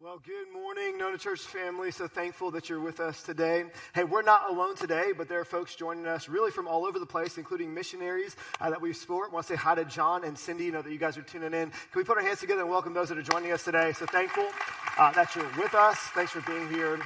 Well, good morning, Nona Church family. So thankful that you're with us today. Hey, we're not alone today, but there are folks joining us really from all over the place, including missionaries uh, that we support. Want to say hi to John and Cindy. You know that you guys are tuning in. Can we put our hands together and welcome those that are joining us today? So thankful uh, that you're with us. Thanks for being here.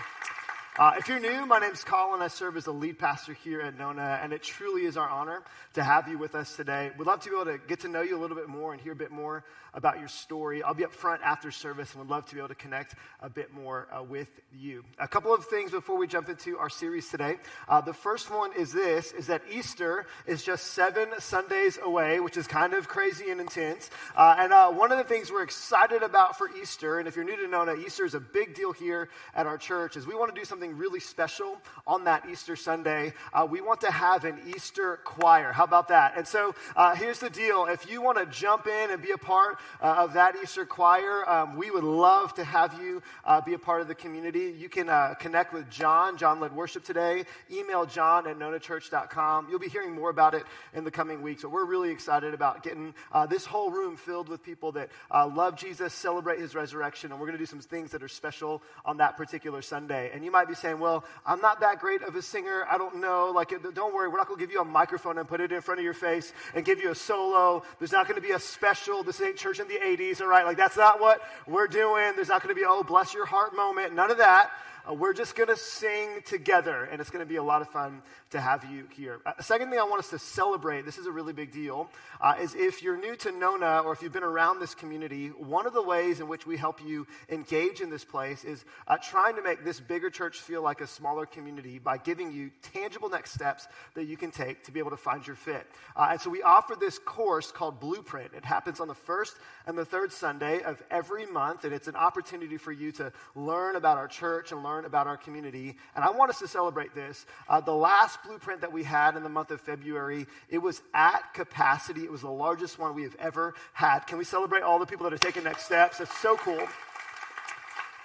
Uh, if you're new, my name's Colin. I serve as the lead pastor here at Nona, and it truly is our honor to have you with us today. We'd love to be able to get to know you a little bit more and hear a bit more about your story. I'll be up front after service and would love to be able to connect a bit more uh, with you. A couple of things before we jump into our series today. Uh, the first one is this, is that Easter is just seven Sundays away, which is kind of crazy and intense. Uh, and uh, one of the things we're excited about for Easter, and if you're new to Nona, Easter is a big deal here at our church, is we want to do something really special on that Easter Sunday. Uh, we want to have an Easter choir. How about that? And so uh, here's the deal. If you want to jump in and be a part uh, of that Easter choir, um, we would love to have you uh, be a part of the community. You can uh, connect with John. John led worship today. Email john at nonachurch.com. You'll be hearing more about it in the coming weeks. But we're really excited about getting uh, this whole room filled with people that love Jesus, celebrate his resurrection, and we're going to do some things that are special on that particular Sunday. And you might be saying, well, I'm not that great of a singer. I don't know. Like, uh, don't worry. We're not going to give you a microphone and put it in front of your face and give you a solo. There's not going to be a special, this ain't church in the 80s, all right? Like, that's not what we're doing. There's not going to be, oh, bless your heart moment. None of that. Uh, we're just going to sing together, and it's going to be a lot of fun to have you here. Uh, second thing I want us to celebrate, this is a really big deal, uh, is if you're new to Nona or if you've been around this community, one of the ways in which we help you engage in this place is uh, trying to make this bigger church feel like a smaller community by giving you tangible next steps that you can take to be able to find your fit. Uh, and so we offer this course called Blueprint. It happens on the first and the third Sunday of every month, and it's an opportunity for you to learn about our church and learn about our community. And I want us to celebrate this. Uh, the last blueprint that we had in the month of February, it was at capacity. It was the largest one we have ever had. Can we celebrate all the people that are taking next steps? That's so cool.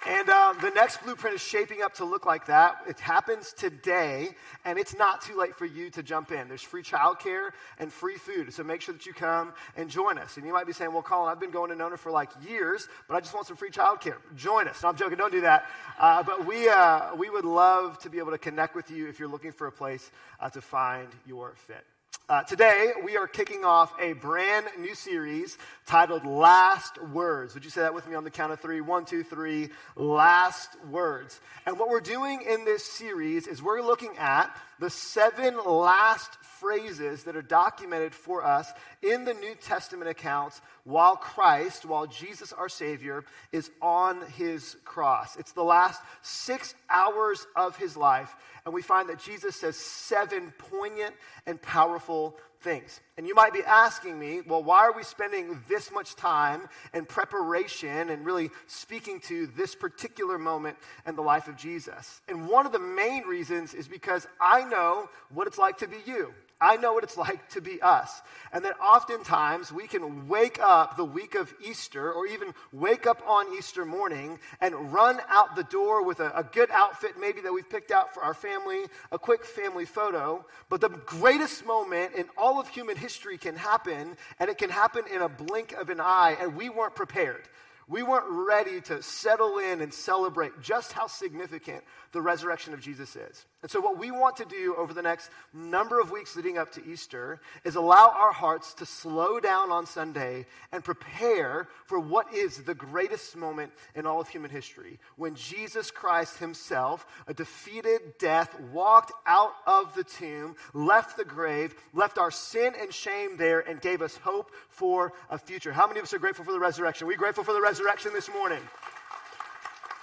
And um, the next blueprint is shaping up to look like that. It happens today, and it's not too late for you to jump in. There's free childcare and free food, so make sure that you come and join us. And you might be saying, "Well, Colin, I've been going to Nona for like years, but I just want some free childcare." Join us. No, I'm joking. Don't do that. Uh, but we uh, we would love to be able to connect with you if you're looking for a place uh, to find your fit. Uh, today, we are kicking off a brand new series titled Last Words. Would you say that with me on the count of three? One, two, three. Last Words. And what we're doing in this series is we're looking at the seven last phrases that are documented for us in the New Testament accounts while Christ, while Jesus our Savior, is on his cross. It's the last six hours of his life, and we find that Jesus says seven poignant and powerful things. And you might be asking me, well, why are we spending this much time in preparation and really speaking to this particular moment in the life of Jesus? And one of the main reasons is because I know what it's like to be you. I know what it's like to be us. And that oftentimes we can wake up the week of Easter or even wake up on Easter morning and run out the door with a, a, good outfit, maybe that we've picked out for our family, a quick family photo. But the greatest moment in all of human history can happen, and it can happen in a blink of an eye, and we weren't prepared. We weren't ready to settle in and celebrate just how significant the resurrection of Jesus is. And so, what we want to do over the next number of weeks leading up to Easter is allow our hearts to slow down on Sunday and prepare for what is the greatest moment in all of human history when Jesus Christ Himself, a defeated death, walked out of the tomb, left the grave, left our sin and shame there, and gave us hope for a future. How many of us are grateful for the resurrection? Are we grateful for the resurrection this morning?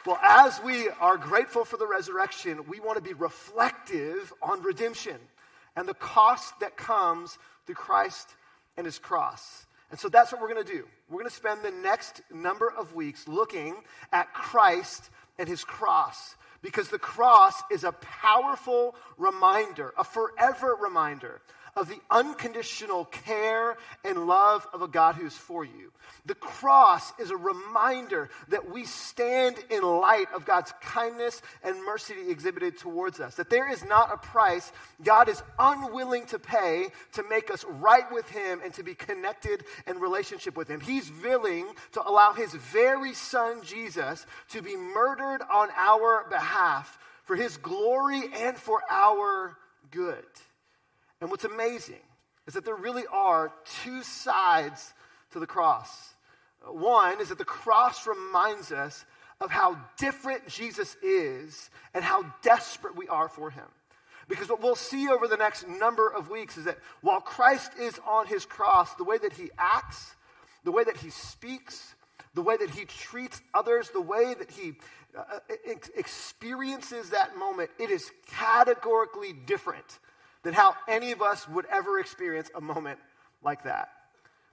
Well, as we are grateful for the resurrection, we want to be reflective on redemption and the cost that comes through Christ and his cross. And so that's what we're going to do. We're going to spend the next number of weeks looking at Christ and his cross because the cross is a powerful reminder, a forever reminder of the unconditional care and love of a God who's for you. The cross is a reminder that we stand in light of God's kindness and mercy exhibited towards us. That there is not a price God is unwilling to pay to make us right with Him and to be connected in relationship with Him. He's willing to allow His very Son, Jesus, to be murdered on our behalf for His glory and for our good. And what's amazing is that there really are two sides to the cross. One is that the cross reminds us of how different Jesus is and how desperate we are for him. Because what we'll see over the next number of weeks is that while Christ is on his cross, the way that he acts, the way that he speaks, the way that he treats others, the way that he uh, ex- experiences that moment, it is categorically different than how any of us would ever experience a moment like that.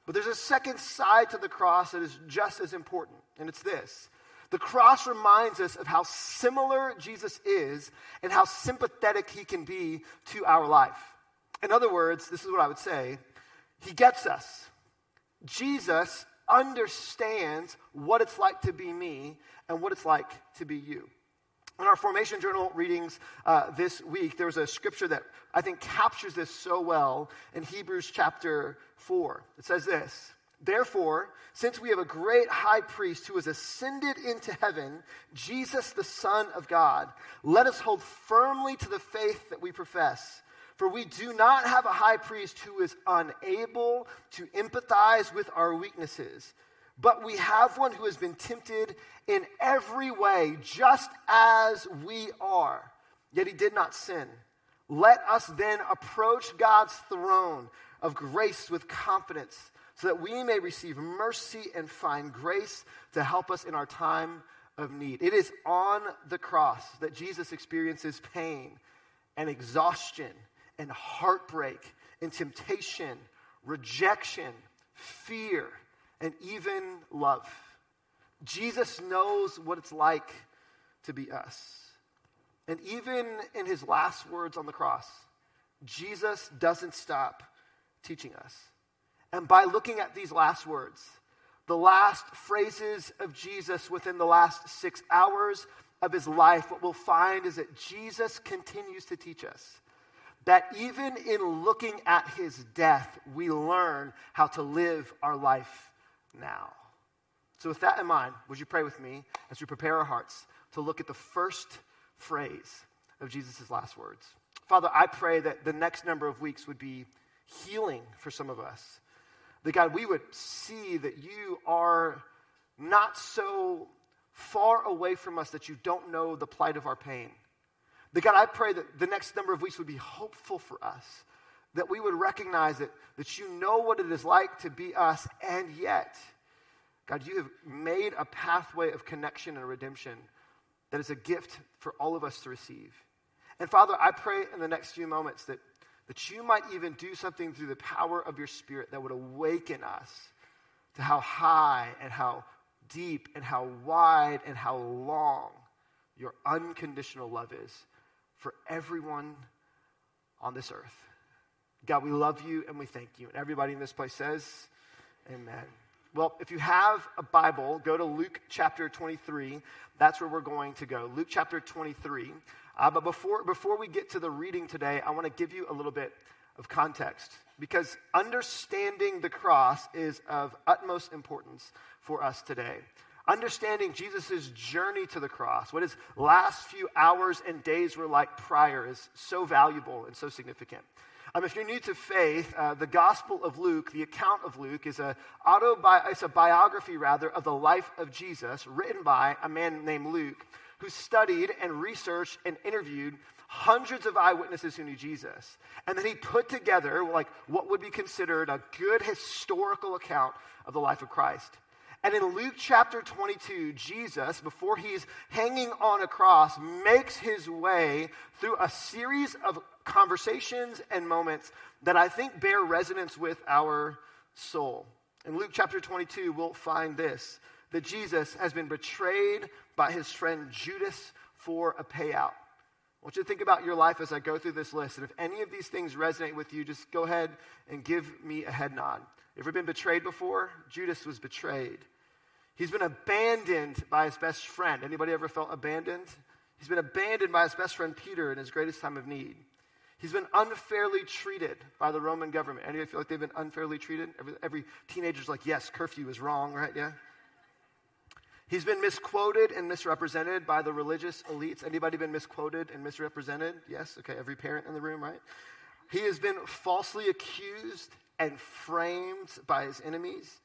But there's a second side to the cross that is just as important, and it's this. The cross reminds us of how similar Jesus is and how sympathetic he can be to our life. In other words, this is what I would say He gets us. Jesus understands what it's like to be me and what it's like to be you. In our formation journal readings uh, this week, there was a scripture that I think captures this so well in Hebrews chapter 4. It says this Therefore, since we have a great high priest who has ascended into heaven, Jesus, the Son of God, let us hold firmly to the faith that we profess. For we do not have a high priest who is unable to empathize with our weaknesses but we have one who has been tempted in every way, just as we are, yet he did not sin. Let us then approach God's throne of grace with confidence, so that we may receive mercy and find grace to help us in our time of need. It is on the cross that Jesus experiences pain and exhaustion and heartbreak and temptation, rejection, fear and even love. Jesus knows what it's like to be us. And even in his last words on the cross, Jesus doesn't stop teaching us. And by looking at these last words, the last phrases of Jesus within the last six hours of his life, what we'll find is that Jesus continues to teach us that even in looking at his death, we learn how to live our life now. So, with that in mind, would you pray with me as we prepare our hearts to look at the first phrase of Jesus' last words? Father, I pray that the next number of weeks would be healing for some of us. That, God, we would see that you are not so far away from us that you don't know the plight of our pain. That, God, I pray that the next number of weeks would be hopeful for us that we would recognize it, that you know what it is like to be us, and yet, God, you have made a pathway of connection and redemption that is a gift for all of us to receive. And Father, I pray in the next few moments that, that you might even do something through the power of your Spirit that would awaken us to how high and how deep and how wide and how long your unconditional love is for everyone on this earth. God, we love you and we thank you. And everybody in this place says, Amen. Well, if you have a Bible, go to Luke chapter 23. That's where we're going to go. Luke chapter 23. Uh, but before, before we get to the reading today, I want to give you a little bit of context because understanding the cross is of utmost importance for us today. Understanding Jesus' journey to the cross, what his last few hours and days were like prior, is so valuable and so significant. Um, if you're new to faith, uh, the Gospel of Luke, the account of Luke, is a, autobi- it's a biography, rather, of the life of Jesus written by a man named Luke who studied and researched and interviewed hundreds of eyewitnesses who knew Jesus. And then he put together like what would be considered a good historical account of the life of Christ. And in Luke chapter 22, Jesus, before he's hanging on a cross, makes his way through a series of conversations and moments that I think bear resonance with our soul. In Luke chapter 22, we'll find this that Jesus has been betrayed by his friend Judas for a payout. I want you to think about your life as I go through this list. And if any of these things resonate with you, just go ahead and give me a head nod. Ever been betrayed before? Judas was betrayed. He's been abandoned by his best friend. Anybody ever felt abandoned? He's been abandoned by his best friend Peter in his greatest time of need. He's been unfairly treated by the Roman government. Anybody feel like they've been unfairly treated? Every, every teenager's like, yes, curfew is wrong, right? Yeah. He's been misquoted and misrepresented by the religious elites. Anybody been misquoted and misrepresented? Yes. Okay. Every parent in the room, right? He has been falsely accused and framed by his enemies.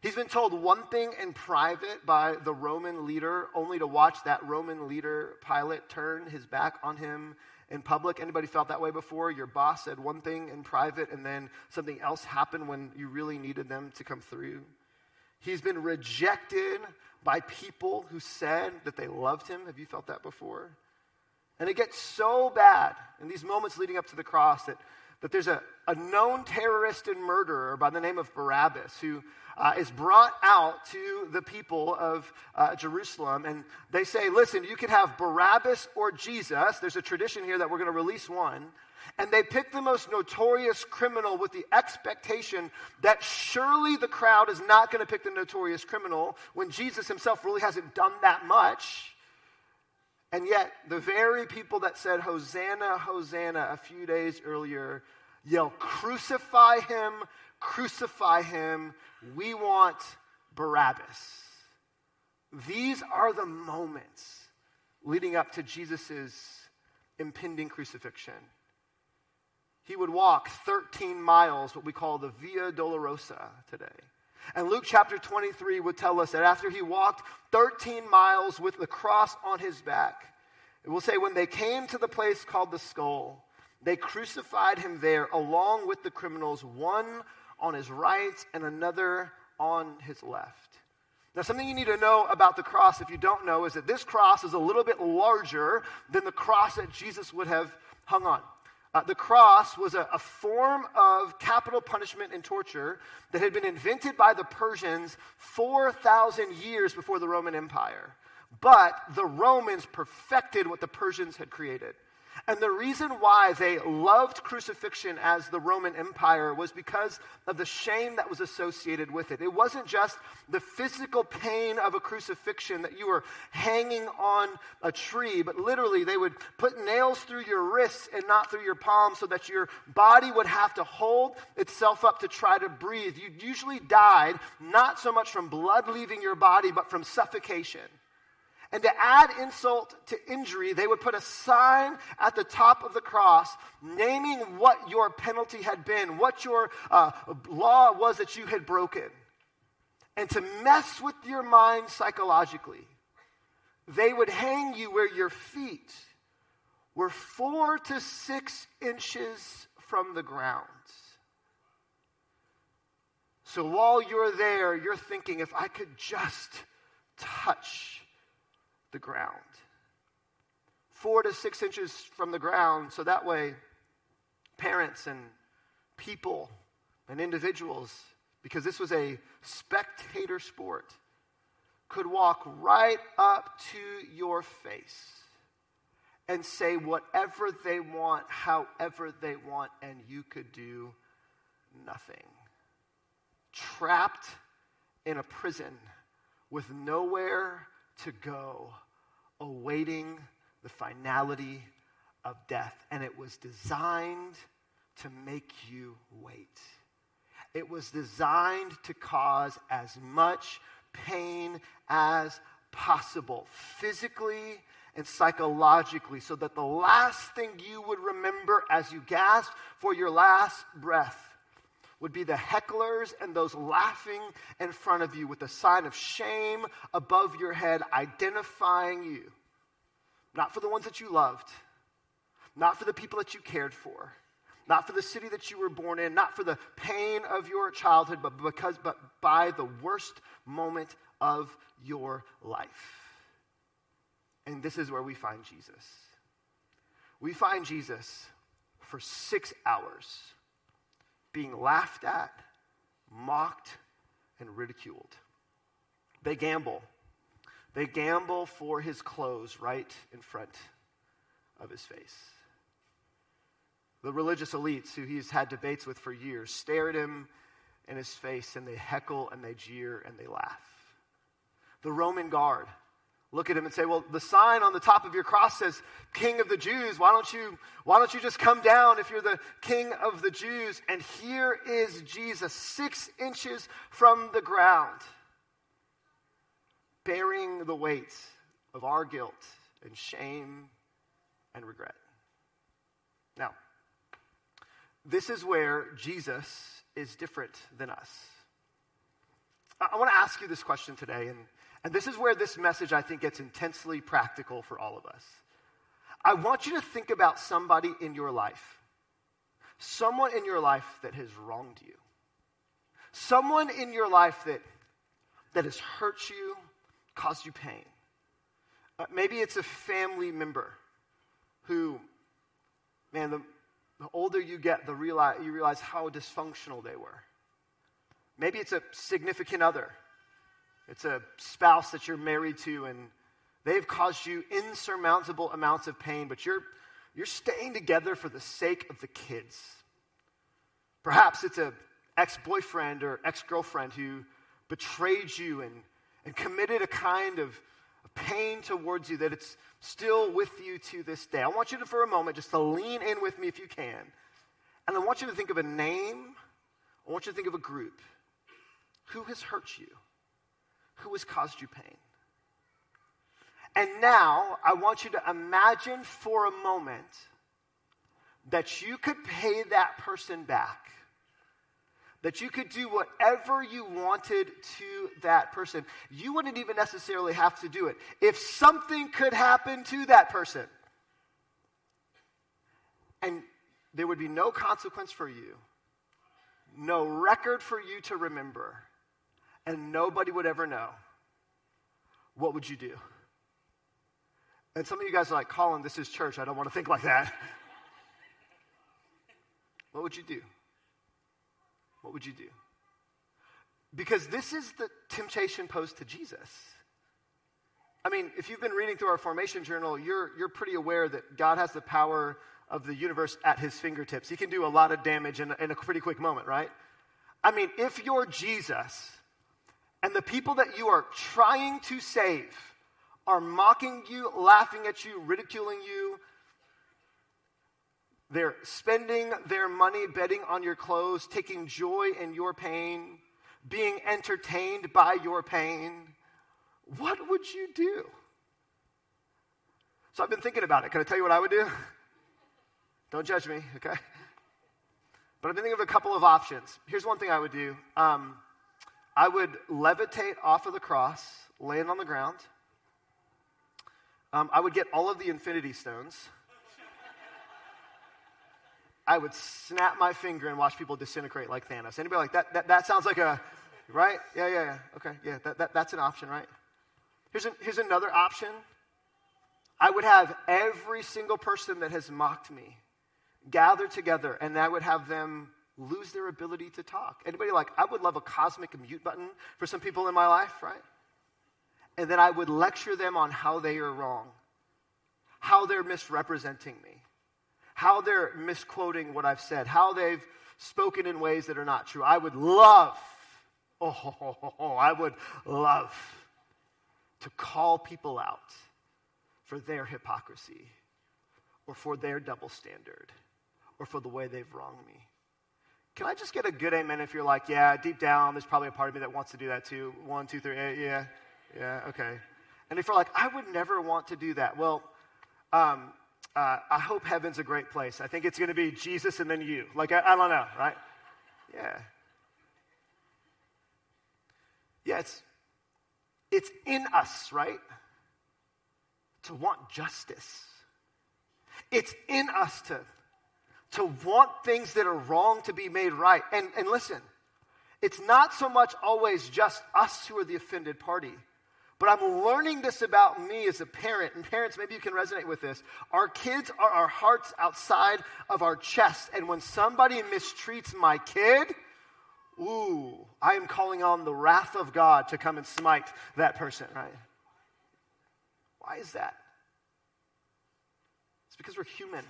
He's been told one thing in private by the Roman leader, only to watch that Roman leader, Pilate, turn his back on him in public. Anybody felt that way before? Your boss said one thing in private, and then something else happened when you really needed them to come through. He's been rejected by people who said that they loved him. Have you felt that before? And it gets so bad in these moments leading up to the cross that that there's a, a known terrorist and murderer by the name of Barabbas who uh, is brought out to the people of uh, Jerusalem. And they say, listen, you can have Barabbas or Jesus. There's a tradition here that we're going to release one. And they pick the most notorious criminal with the expectation that surely the crowd is not going to pick the notorious criminal when Jesus himself really hasn't done that much. And yet, the very people that said, Hosanna, Hosanna, a few days earlier, yell, Crucify him, crucify him. We want Barabbas. These are the moments leading up to Jesus' impending crucifixion. He would walk 13 miles, what we call the Via Dolorosa today. And Luke chapter 23 would tell us that after he walked 13 miles with the cross on his back, it will say, when they came to the place called the skull, they crucified him there along with the criminals, one on his right and another on his left. Now, something you need to know about the cross, if you don't know, is that this cross is a little bit larger than the cross that Jesus would have hung on. Uh, the cross was a, a form of capital punishment and torture that had been invented by the Persians 4,000 years before the Roman Empire. But the Romans perfected what the Persians had created. And the reason why they loved crucifixion as the Roman Empire was because of the shame that was associated with it. It wasn't just the physical pain of a crucifixion that you were hanging on a tree, but literally they would put nails through your wrists and not through your palms so that your body would have to hold itself up to try to breathe. You usually died not so much from blood leaving your body, but from suffocation. And to add insult to injury, they would put a sign at the top of the cross naming what your penalty had been, what your uh, law was that you had broken. And to mess with your mind psychologically, they would hang you where your feet were four to six inches from the ground. So while you're there, you're thinking, if I could just touch the ground. Four to six inches from the ground, so that way parents and people and individuals, because this was a spectator sport, could walk right up to your face and say whatever they want, however they want, and you could do nothing. Trapped in a prison with nowhere to go, awaiting the finality of death. And it was designed to make you wait. It was designed to cause as much pain as possible, physically and psychologically, so that the last thing you would remember as you gasped for your last breath would be the hecklers and those laughing in front of you with a sign of shame above your head, identifying you. Not for the ones that you loved, not for the people that you cared for, not for the city that you were born in, not for the pain of your childhood, but because but by the worst moment of your life. And this is where we find Jesus. We find Jesus for six hours being laughed at, mocked, and ridiculed. They gamble. They gamble for his clothes right in front of his face. The religious elites who he's had debates with for years stare at him in his face and they heckle and they jeer and they laugh. The Roman guard look at him and say, Well, the sign on the top of your cross says King of the Jews. Why don't you, why don't you just come down if you're the King of the Jews? And here is Jesus, six inches from the ground, bearing the weight of our guilt and shame and regret. Now, this is where Jesus is different than us. I, I want to ask you this question today, and, and this is where this message I think gets intensely practical for all of us. I want you to think about somebody in your life, someone in your life that has wronged you, someone in your life that, that has hurt you, caused you pain. Uh, maybe it's a family member who, man, the, the older you get, the realize, you realize how dysfunctional they were. Maybe it's a significant other. It's a spouse that you're married to, and they've caused you insurmountable amounts of pain, but you're, you're staying together for the sake of the kids. Perhaps it's an ex boyfriend or ex girlfriend who betrayed you and, and committed a kind of pain towards you that it's still with you to this day. I want you to, for a moment, just to lean in with me if you can. And I want you to think of a name. I want you to think of a group. Who has hurt you? Who has caused you pain? And now I want you to imagine for a moment that you could pay that person back that you could do whatever you wanted to that person. You wouldn't even necessarily have to do it. If something could happen to that person, and there would be no consequence for you, no record for you to remember, and nobody would ever know, what would you do? And some of you guys are like, Colin, this is church. I don't want to think like that. what would you do? what would you do? Because this is the temptation posed to Jesus. I mean, if you've been reading through our formation journal, you're, you're pretty aware that God has the power of the universe at his fingertips. He can do a lot of damage in, in a pretty quick moment, right? I mean, if you're Jesus and the people that you are trying to save are mocking you, laughing at you, ridiculing you, they're spending their money betting on your clothes, taking joy in your pain, being entertained by your pain. What would you do? So I've been thinking about it. Can I tell you what I would do? Don't judge me, okay? But I've been thinking of a couple of options. Here's one thing I would do um, I would levitate off of the cross, land on the ground. Um, I would get all of the infinity stones. I would snap my finger and watch people disintegrate like Thanos. Anybody like that? That, that sounds like a, right? Yeah, yeah, yeah. Okay, yeah, that, that, that's an option, right? Here's, a, here's another option. I would have every single person that has mocked me gather together, and I would have them lose their ability to talk. Anybody like, I would love a cosmic mute button for some people in my life, right? And then I would lecture them on how they are wrong, how they're misrepresenting me how they're misquoting what I've said, how they've spoken in ways that are not true. I would love, oh, I would love to call people out for their hypocrisy or for their double standard or for the way they've wronged me. Can I just get a good amen if you're like, yeah, deep down, there's probably a part of me that wants to do that too? One, two, three, eight, yeah, yeah, okay. And if you're like, I would never want to do that, well, um, uh, I hope heaven's a great place. I think it's going to be Jesus and then you. Like, I, I don't know, right? Yeah. Yeah, it's, it's in us, right? To want justice. It's in us to, to want things that are wrong to be made right. And, and listen, it's not so much always just us who are the offended party. But I'm learning this about me as a parent, and parents, maybe you can resonate with this. Our kids are our hearts outside of our chest, and when somebody mistreats my kid, ooh, I am calling on the wrath of God to come and smite that person, right? Why is that? It's because we're human,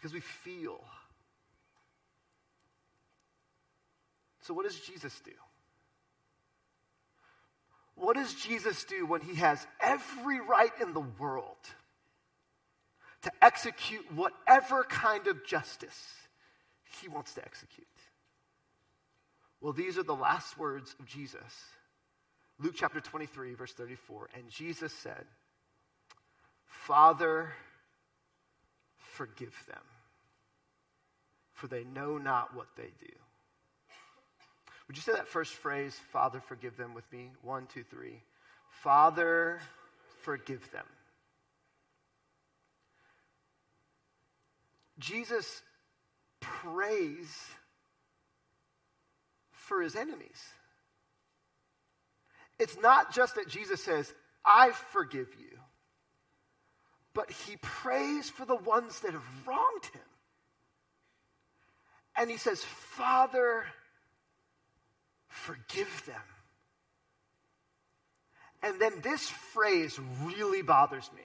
because we feel. So, what does Jesus do? What does Jesus do when he has every right in the world to execute whatever kind of justice he wants to execute? Well, these are the last words of Jesus. Luke chapter 23, verse 34. And Jesus said, Father, forgive them, for they know not what they do. Would you say that first phrase, Father, forgive them, with me? One, two, three. Father, forgive them. Jesus prays for his enemies. It's not just that Jesus says, I forgive you, but he prays for the ones that have wronged him. And he says, Father, forgive them. And then this phrase really bothers me.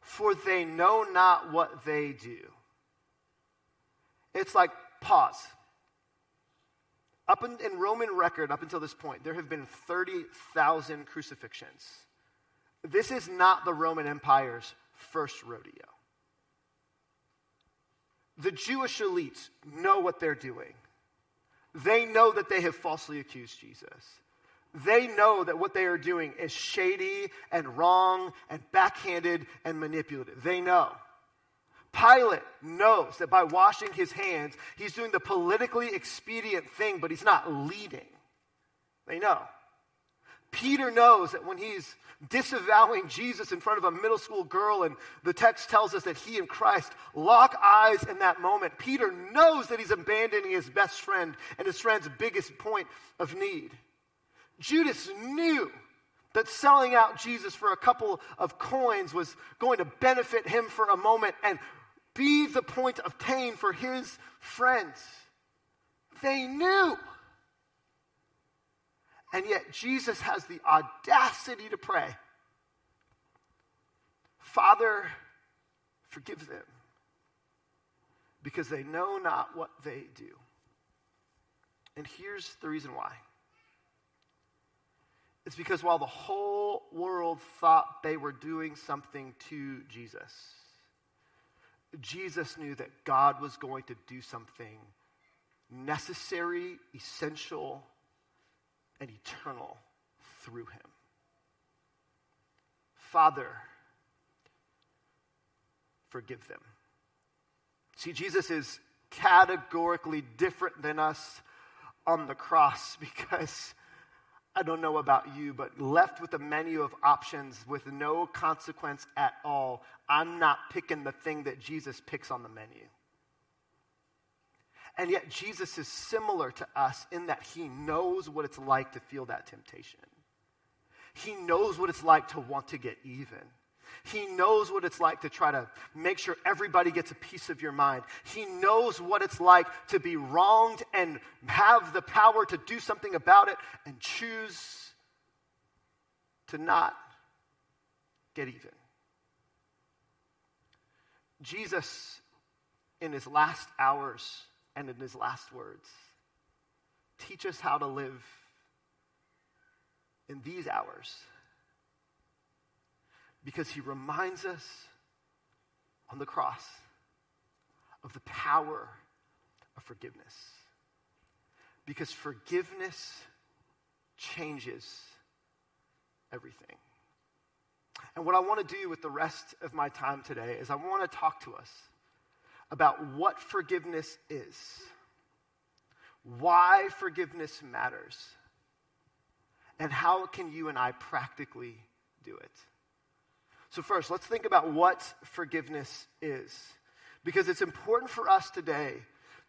For they know not what they do. It's like, pause. Up in, in Roman record, up until this point, there have been 30,000 crucifixions. This is not the Roman Empire's first rodeo. The Jewish elites know what they're doing. They know that they have falsely accused Jesus. They know that what they are doing is shady and wrong and backhanded and manipulative. They know. Pilate knows that by washing his hands, he's doing the politically expedient thing, but he's not leading. They know. Peter knows that when he's disavowing Jesus in front of a middle school girl, and the text tells us that he and Christ lock eyes in that moment, Peter knows that he's abandoning his best friend and his friend's biggest point of need. Judas knew that selling out Jesus for a couple of coins was going to benefit him for a moment and be the point of pain for his friends. They knew. And yet, Jesus has the audacity to pray Father, forgive them, because they know not what they do. And here's the reason why it's because while the whole world thought they were doing something to Jesus, Jesus knew that God was going to do something necessary, essential, and eternal through him. Father, forgive them. See, Jesus is categorically different than us on the cross because I don't know about you, but left with a menu of options with no consequence at all, I'm not picking the thing that Jesus picks on the menu. And yet, Jesus is similar to us in that he knows what it's like to feel that temptation. He knows what it's like to want to get even. He knows what it's like to try to make sure everybody gets a piece of your mind. He knows what it's like to be wronged and have the power to do something about it and choose to not get even. Jesus, in his last hours, and in his last words. Teach us how to live in these hours. Because he reminds us on the cross of the power of forgiveness. Because forgiveness changes everything. And what I want to do with the rest of my time today is I want to talk to us about what forgiveness is, why forgiveness matters, and how can you and I practically do it. So, first, let's think about what forgiveness is. Because it's important for us today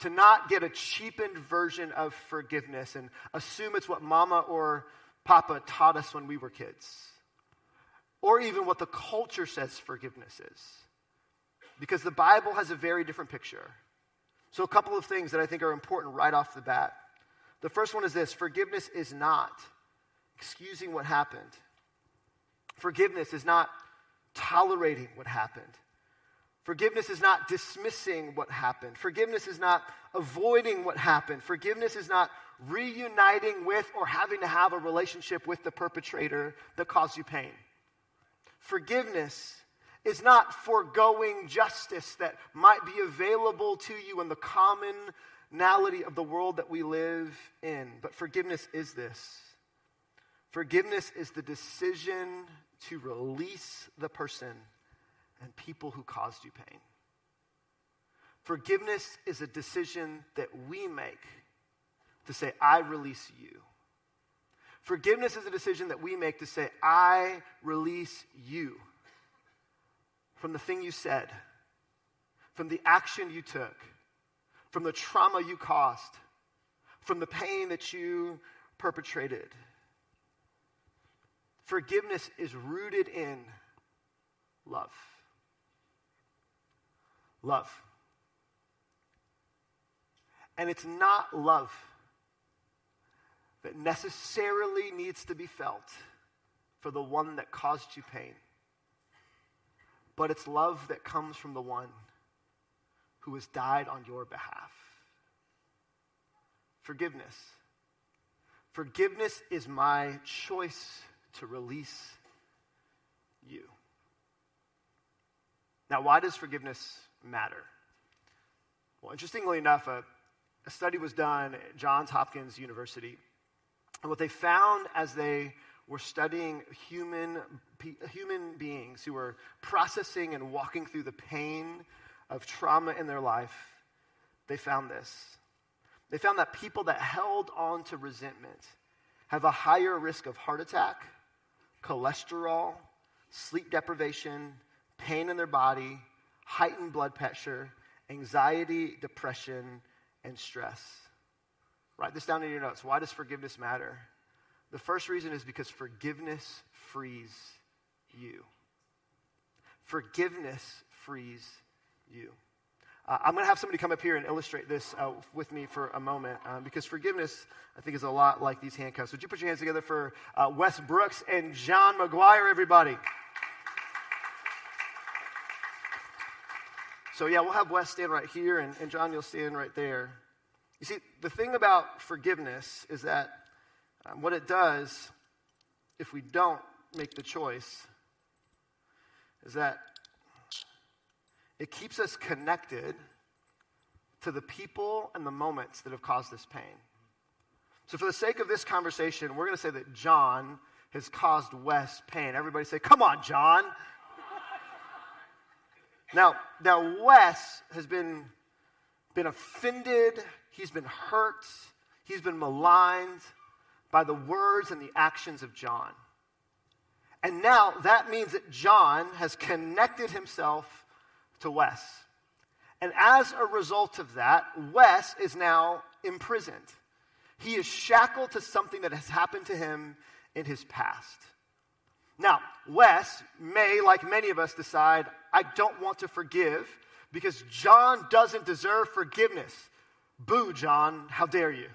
to not get a cheapened version of forgiveness and assume it's what mama or papa taught us when we were kids, or even what the culture says forgiveness is because the Bible has a very different picture. So, a couple of things that I think are important right off the bat. The first one is this forgiveness is not excusing what happened, forgiveness is not tolerating what happened. Forgiveness is not dismissing what happened. Forgiveness is not avoiding what happened. Forgiveness is not reuniting with or having to have a relationship with the perpetrator that caused you pain. Forgiveness is not foregoing justice that might be available to you in the commonality of the world that we live in. But forgiveness is this forgiveness is the decision to release the person and people who caused you pain. Forgiveness is a decision that we make to say, I release you. Forgiveness is a decision that we make to say, I release you from the thing you said, from the action you took, from the trauma you caused, from the pain that you perpetrated. Forgiveness is rooted in love. Love. And it's not love that necessarily needs to be felt for the one that caused you pain, but it's love that comes from the one who has died on your behalf. Forgiveness. Forgiveness is my choice to release you. Now, why does forgiveness matter? Well, interestingly enough, a, a study was done at Johns Hopkins University. And what they found as they were studying human, human beings who were processing and walking through the pain of trauma in their life, they found this. They found that people that held on to resentment have a higher risk of heart attack, cholesterol, sleep deprivation, pain in their body, heightened blood pressure, anxiety, depression, and stress. Write this down in your notes. Why does forgiveness matter? The first reason is because forgiveness frees you. Forgiveness frees you. Uh, I'm going to have somebody come up here and illustrate this uh, with me for a moment um, because forgiveness, I think, is a lot like these handcuffs. Would you put your hands together for uh, Wes Brooks and John McGuire, everybody? So, yeah, we'll have Wes stand right here, and, and John, you'll stand right there. You see, the thing about forgiveness is that um, what it does, if we don't make the choice, is that it keeps us connected to the people and the moments that have caused this pain. So, for the sake of this conversation, we're going to say that John has caused Wes pain. Everybody say, Come on, John. Now, now Wes has been, been offended, he's been hurt, he's been maligned by the words and the actions of John. And now that means that John has connected himself to Wes. And as a result of that, Wes is now imprisoned. He is shackled to something that has happened to him in his past. Now, Wes may, like many of us, decide, I don't want to forgive because John doesn't deserve forgiveness. Boo, John, how dare you?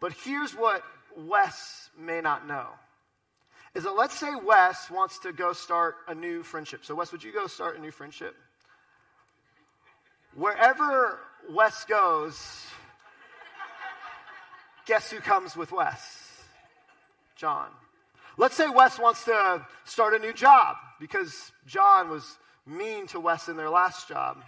But here's what Wes may not know is that let's say Wes wants to go start a new friendship. So, Wes, would you go start a new friendship? Wherever Wes goes, guess who comes with Wes? John. Let's say Wes wants to start a new job because John was mean to Wes in their last job.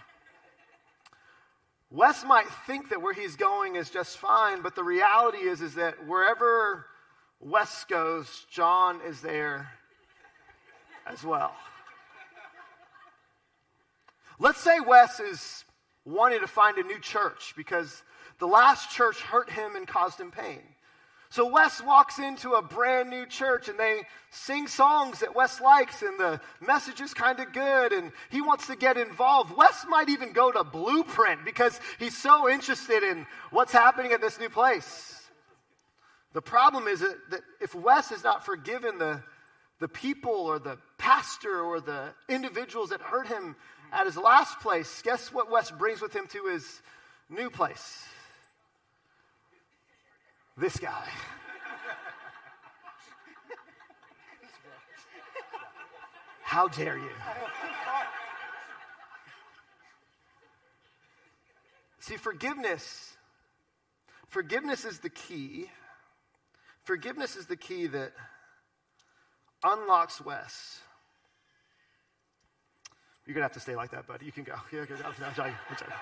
Wes might think that where he's going is just fine, but the reality is, is that wherever Wes goes, John is there as well. Let's say Wes is wanting to find a new church because the last church hurt him and caused him pain. So Wes walks into a brand new church and they sing songs that Wes likes and the message is kind of good and he wants to get involved. Wes might even go to Blueprint because he's so interested in what's happening at this new place. The problem is that, if Wes is not forgiven the, the people or the pastor or the individuals that hurt him at his last place, guess what Wes brings with him to his new place? This guy. How dare you? See, forgiveness, forgiveness is the key. Forgiveness is the key that unlocks Wes. You're going to have to stay like that, buddy. You can go. Yeah, okay, I'm sorry. I'm sorry.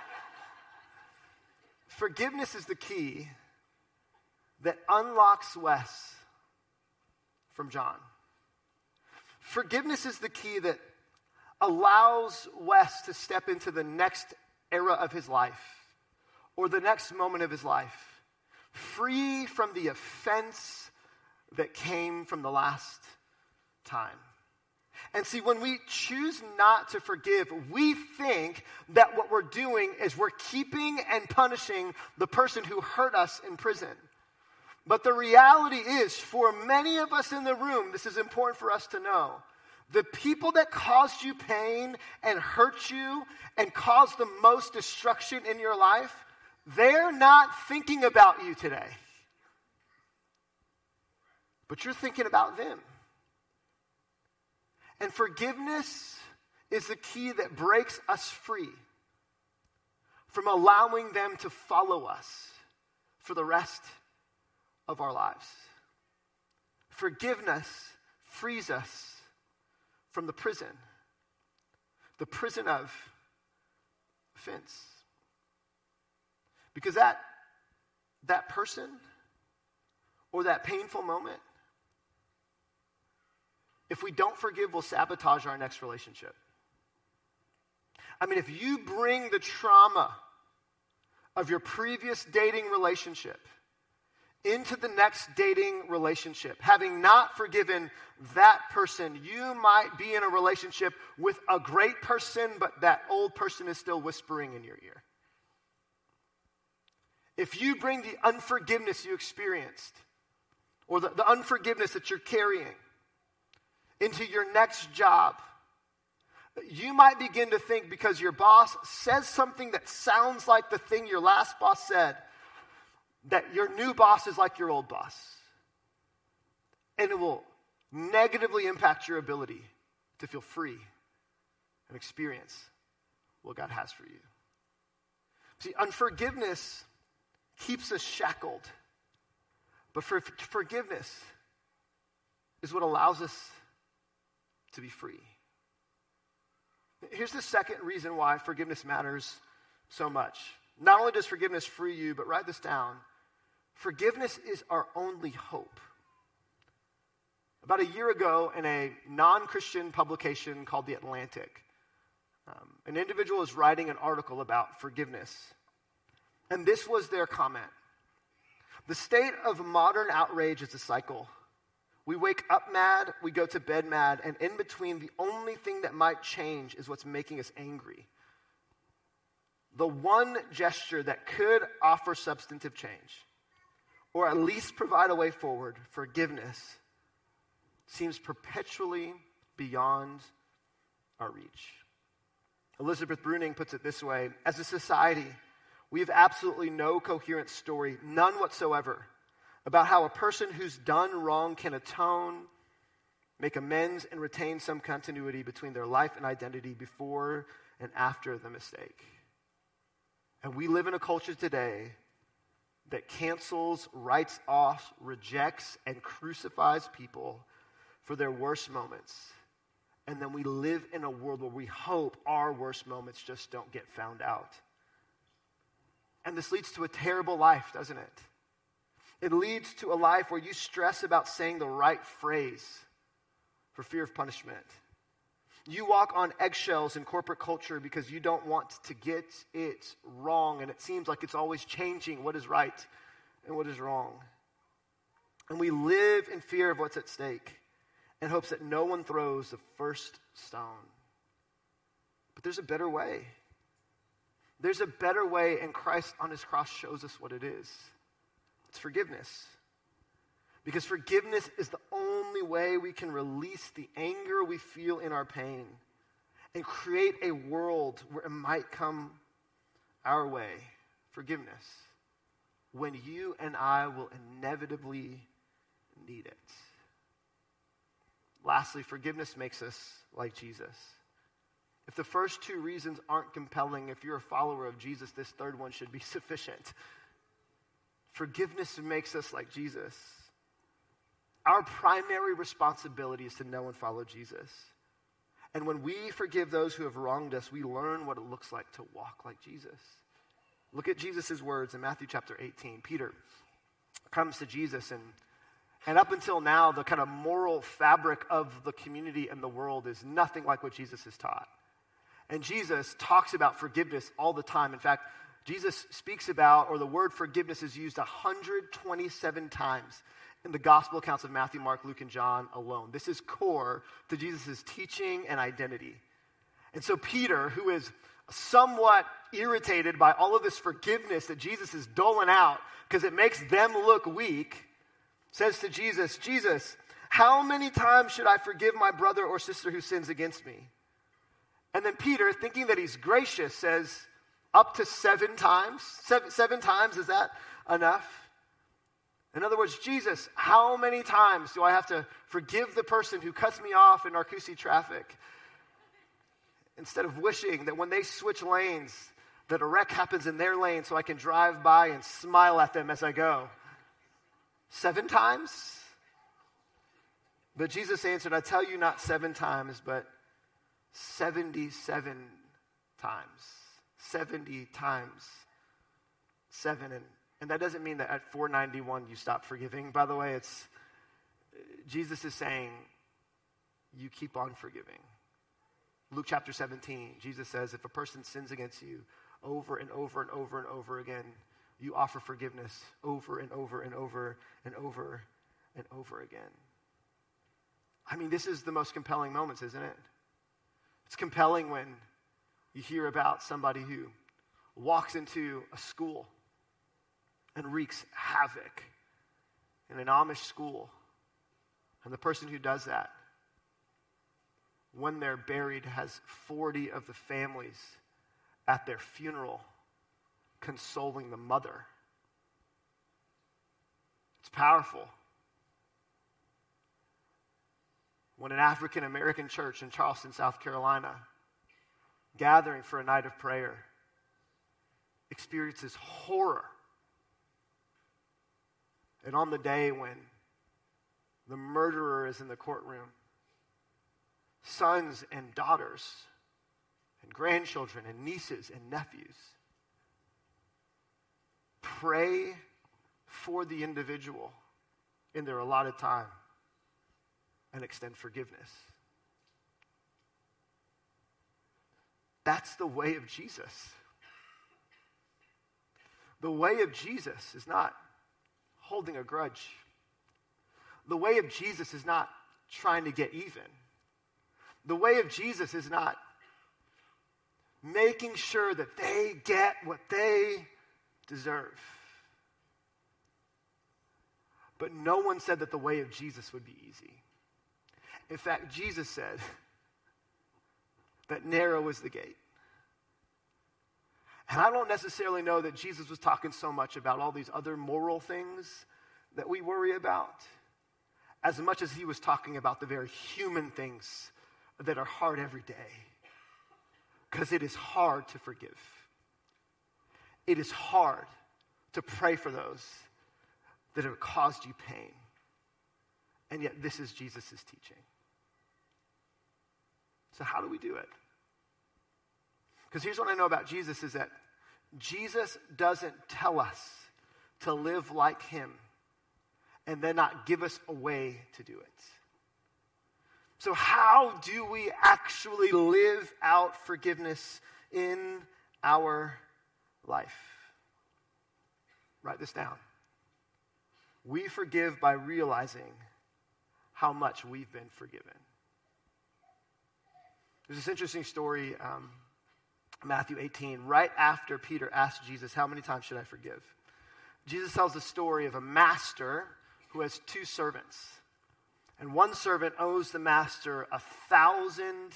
Forgiveness is the key that unlocks Wes from John. Forgiveness is the key that allows Wes to step into the next era of his life or the next moment of his life, free from the offense that came from the last time. And see, when we choose not to forgive, we think that what we're doing is we're keeping and punishing the person who hurt us in prison. But the reality is, for many of us in the room, this is important for us to know. The people that caused you pain and hurt you and caused the most destruction in your life they're not thinking about you today. But you're thinking about them. And forgiveness is the key that breaks us free from allowing them to follow us for the rest of our lives. Forgiveness frees us from the prison, the prison of offense. Because that, that person or that painful moment, if we don't forgive, will sabotage our next relationship. I mean, if you bring the trauma of your previous dating relationship into the next dating relationship, having not forgiven that person, you might be in a relationship with a great person, but that old person is still whispering in your ear. If you bring the unforgiveness you experienced or the, the unforgiveness that you're carrying into your next job, you might begin to think because your boss says something that sounds like the thing your last boss said, that your new boss is like your old boss. And it will negatively impact your ability to feel free and experience what God has for you. See, unforgiveness keeps us shackled. But for, forgiveness is what allows us to be free. Here's the second reason why forgiveness matters so much. Not only does forgiveness free you, but write this down forgiveness is our only hope. About a year ago, in a non Christian publication called The Atlantic, um, an individual was writing an article about forgiveness. And this was their comment The state of modern outrage is a cycle. We wake up mad, we go to bed mad, and in between, the only thing that might change is what's making us angry. The one gesture that could offer substantive change, or at least provide a way forward, forgiveness, seems perpetually beyond our reach. Elizabeth Bruenig puts it this way As a society, we have absolutely no coherent story, none whatsoever, about how a person who's done wrong can atone, make amends, and retain some continuity between their life and identity before and after the mistake. And we live in a culture today that cancels, writes off, rejects, and crucifies people for their worst moments. And then we live in a world where we hope our worst moments just don't get found out. And this leads to a terrible life, doesn't it? It leads to a life where you stress about saying the right phrase for fear of punishment. You walk on eggshells in corporate culture because you don't want to get it wrong, and it seems like it's always changing what is right and what is wrong. And we live in fear of what's at stake in hopes that no one throws the first stone. But there's a better way. There's a better way, and Christ on his cross shows us what it is it's forgiveness. Because forgiveness is the only way we can release the anger we feel in our pain and create a world where it might come our way. Forgiveness. When you and I will inevitably need it. Lastly, forgiveness makes us like Jesus. If the first two reasons aren't compelling, if you're a follower of Jesus, this third one should be sufficient. Forgiveness makes us like Jesus. Our primary responsibility is to know and follow Jesus. And when we forgive those who have wronged us, we learn what it looks like to walk like Jesus. Look at Jesus' words in Matthew chapter 18. Peter comes to Jesus, and, and up until now, the kind of moral fabric of the community and the world is nothing like what Jesus has taught. And Jesus talks about forgiveness all the time. In fact, Jesus speaks about, or the word forgiveness is used 127 times in the gospel accounts of Matthew, Mark, Luke, and John alone. This is core to Jesus' teaching and identity. And so, Peter, who is somewhat irritated by all of this forgiveness that Jesus is doling out because it makes them look weak, says to Jesus, Jesus, how many times should I forgive my brother or sister who sins against me? And then Peter, thinking that he's gracious, says, up to seven times. Seven, seven times, is that enough? In other words, Jesus, how many times do I have to forgive the person who cuts me off in Narcoossee traffic? Instead of wishing that when they switch lanes, that a wreck happens in their lane so I can drive by and smile at them as I go. Seven times? But Jesus answered, I tell you not seven times, but 77 times. 70 times seven. And and that doesn't mean that at 491 you stop forgiving. By the way, it's Jesus is saying you keep on forgiving. Luke chapter 17, Jesus says, if a person sins against you over and over and over and over again, you offer forgiveness over and over and over and over and over again. I mean, this is the most compelling moments, isn't it? It's compelling when you hear about somebody who walks into a school and wreaks havoc in an Amish school. And the person who does that, when they're buried, has 40 of the families at their funeral consoling the mother. It's powerful. When an African American church in Charleston, South Carolina, gathering for a night of prayer, experiences horror and on the day when the murderer is in the courtroom, sons and daughters and grandchildren and nieces and nephews pray for the individual in their allotted time and extend forgiveness. That's the way of Jesus. The way of Jesus is not holding a grudge. The way of Jesus is not trying to get even. The way of Jesus is not making sure that they get what they deserve. But no one said that the way of Jesus would be easy. In fact, Jesus said that narrow is the gate. And I don't necessarily know that Jesus was talking so much about all these other moral things that we worry about, as much as he was talking about the very human things that are hard every day. Because it is hard to forgive, it is hard to pray for those that have caused you pain. And yet, this is Jesus' teaching. So, how do we do it? Because here's what I know about Jesus is that Jesus doesn't tell us to live like him and then not give us a way to do it. So, how do we actually live out forgiveness in our life? Write this down. We forgive by realizing how much we've been forgiven. There's this interesting story. Um, Matthew 18, right after Peter asked Jesus, How many times should I forgive? Jesus tells the story of a master who has two servants. And one servant owes the master a thousand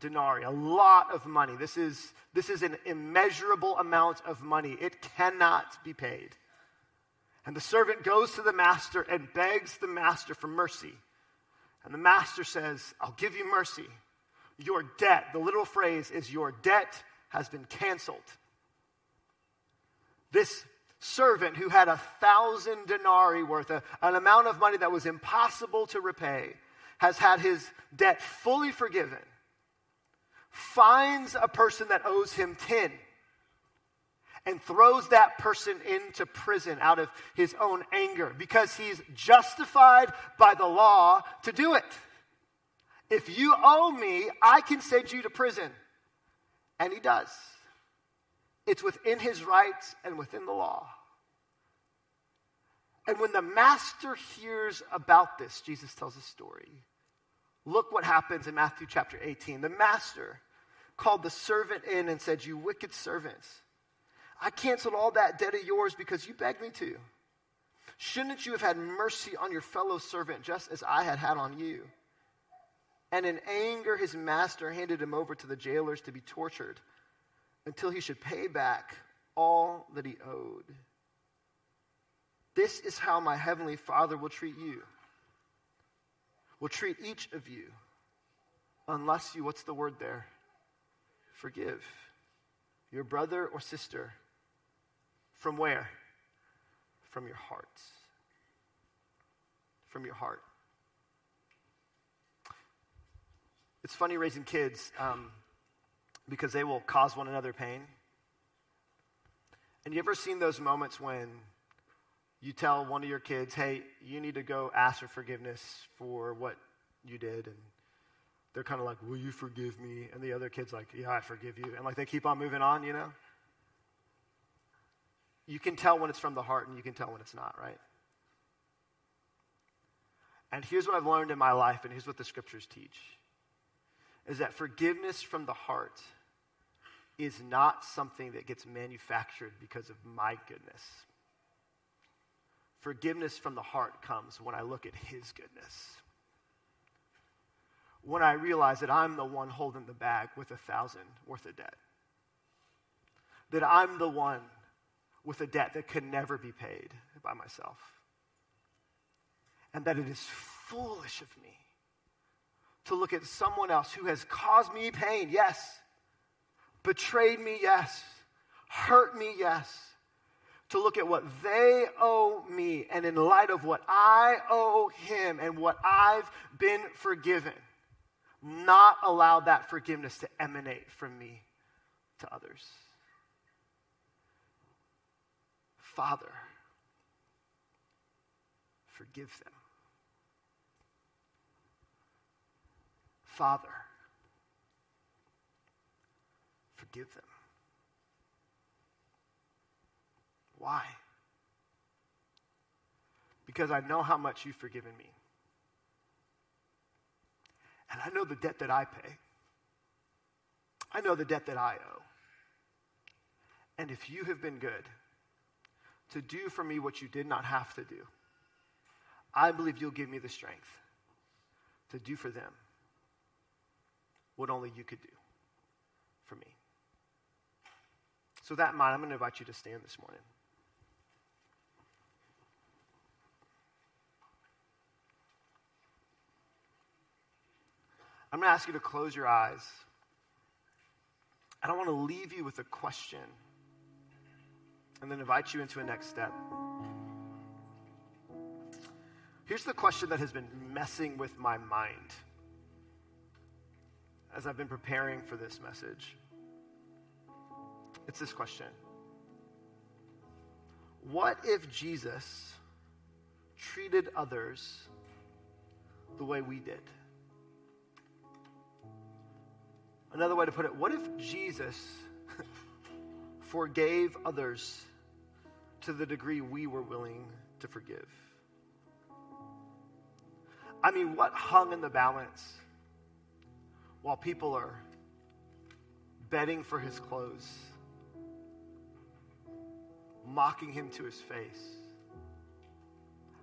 denarii, a lot of money. This is, this is an immeasurable amount of money. It cannot be paid. And the servant goes to the master and begs the master for mercy. And the master says, I'll give you mercy. Your debt, the literal phrase is, Your debt has been canceled. This servant who had a thousand denarii worth, a, an amount of money that was impossible to repay, has had his debt fully forgiven, finds a person that owes him 10 and throws that person into prison out of his own anger because he's justified by the law to do it. If you owe me, I can send you to prison. And he does. It's within his rights and within the law. And when the master hears about this, Jesus tells a story. Look what happens in Matthew chapter 18. The master called the servant in and said, You wicked servants, I canceled all that debt of yours because you begged me to. Shouldn't you have had mercy on your fellow servant just as I had had on you? And in anger, his master handed him over to the jailers to be tortured until he should pay back all that he owed. This is how my heavenly Father will treat you, will treat each of you, unless you, what's the word there? Forgive your brother or sister. From where? From your hearts. From your heart. It's funny raising kids um, because they will cause one another pain. And you ever seen those moments when you tell one of your kids, hey, you need to go ask for forgiveness for what you did? And they're kind of like, will you forgive me? And the other kid's like, yeah, I forgive you. And like they keep on moving on, you know? You can tell when it's from the heart and you can tell when it's not, right? And here's what I've learned in my life, and here's what the scriptures teach is that forgiveness from the heart is not something that gets manufactured because of my goodness. Forgiveness from the heart comes when I look at His goodness. When I realize that I'm the one holding the bag with a thousand worth of debt. That I'm the one with a debt that can never be paid by myself. And that it is foolish of me to look at someone else who has caused me pain, yes, betrayed me, yes, hurt me, yes, to look at what they owe me and in light of what I owe him and what I've been forgiven, not allow that forgiveness to emanate from me to others. Father, forgive them. Father, forgive them. Why? Because I know how much you've forgiven me. And I know the debt that I pay. I know the debt that I owe. And if you have been good to do for me what you did not have to do, I believe you'll give me the strength to do for them what only you could do for me. So, that in mind, I'm going to invite you to stand this morning. I'm going to ask you to close your eyes. I want to leave you with a question and then invite you into a next step. Here's the question that has been messing with my mind as I've been preparing for this message. It's this question What if Jesus treated others the way we did? Another way to put it, what if Jesus forgave others to the degree we were willing to forgive? I mean, what hung in the balance? While people are betting for his clothes, mocking him to his face,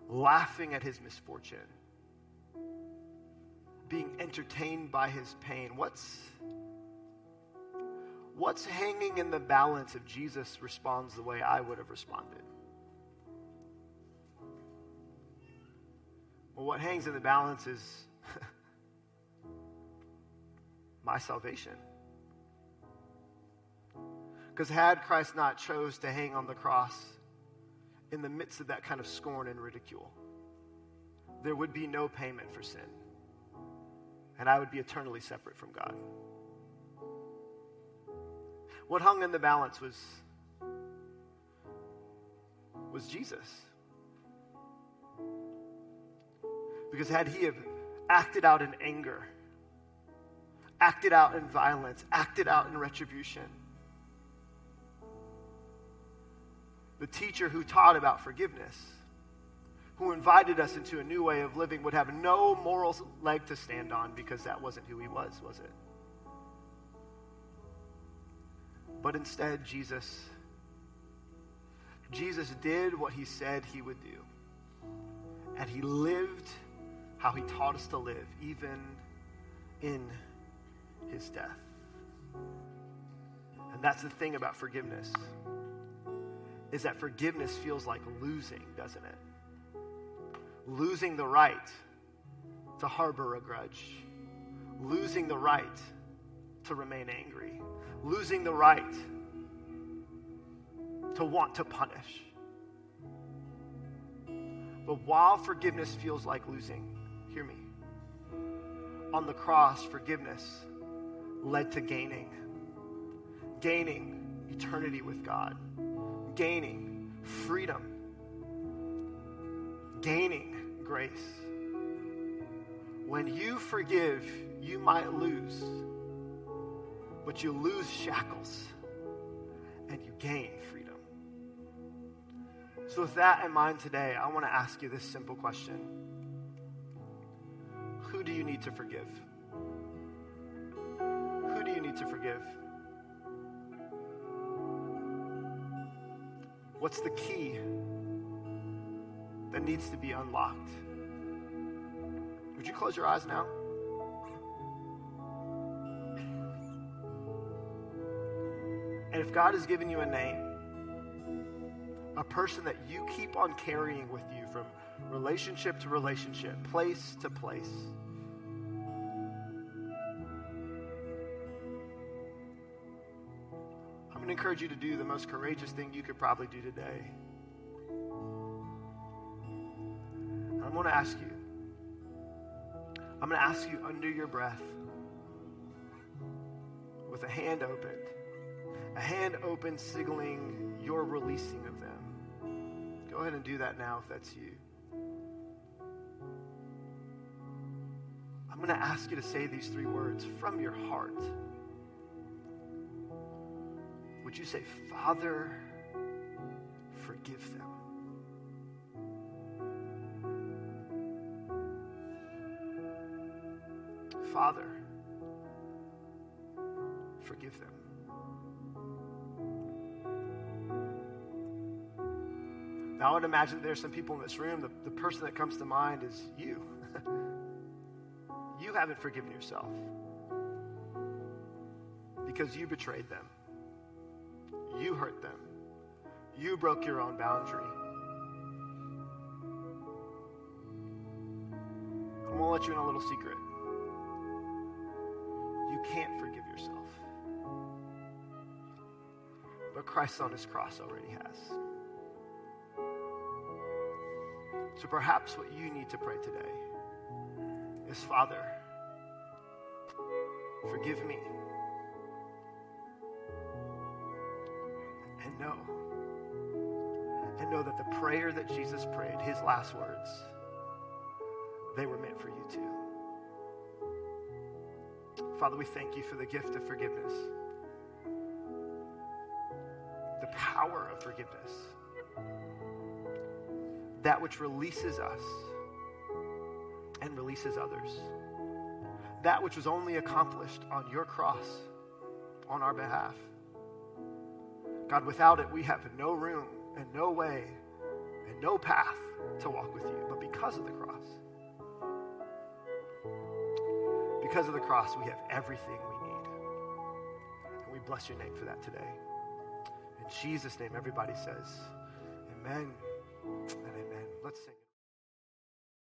laughing at his misfortune, being entertained by his pain. What's what's hanging in the balance if Jesus responds the way I would have responded? Well, what hangs in the balance is my salvation. Because had Christ not chose to hang on the cross in the midst of that kind of scorn and ridicule, there would be no payment for sin. And I would be eternally separate from God. What hung in the balance was, was Jesus. Because had he have acted out in anger, acted out in violence, acted out in retribution, the teacher who taught about forgiveness, who invited us into a new way of living, would have no moral leg to stand on because that wasn't who he was, was it? But instead, Jesus, Jesus did what he said he would do. And he lived how he taught us to live, even in his death. And that's the thing about forgiveness. Is that forgiveness feels like losing, doesn't it? Losing the right to harbor a grudge, losing the right to remain angry, losing the right to want to punish. But while forgiveness feels like losing, hear me. On the cross, forgiveness led to gaining, gaining eternity with God, gaining freedom, gaining grace. When you forgive, you might lose but you lose shackles and you gain freedom. So, with that in mind today, I want to ask you this simple question Who do you need to forgive? To forgive? What's the key that needs to be unlocked? Would you close your eyes now? And if God has given you a name, a person that you keep on carrying with you from relationship to relationship, place to place, encourage you to do the most courageous thing you could probably do today. I'm going to ask you, I'm going to ask you under your breath with a hand opened a hand open signaling your releasing of them. Go ahead and do that now if that's you. I'm going to ask you to say these three words from your heart. Would you say, Father, forgive them? Father, forgive them. Now, I would imagine there's some people in this room, the, the person that comes to mind is you. you haven't forgiven yourself because you betrayed them, you hurt them, you broke your own boundary. I'm going to let you in a little secret. You can't forgive yourself. But Christ on his cross already has. So perhaps what you need to pray today is Father, forgive me. Know, and know that the prayer that Jesus prayed, his last words, they were meant for you too. Father, we thank you for the gift of forgiveness, the power of forgiveness that which releases us and releases others. That which was only accomplished on your cross on our behalf. God, without it, we have no room and no way and no path to walk with you. But because of the cross, because of the cross, we have everything we need. And we bless your name for that today. In Jesus' name, everybody says, Amen and amen. Let's sing.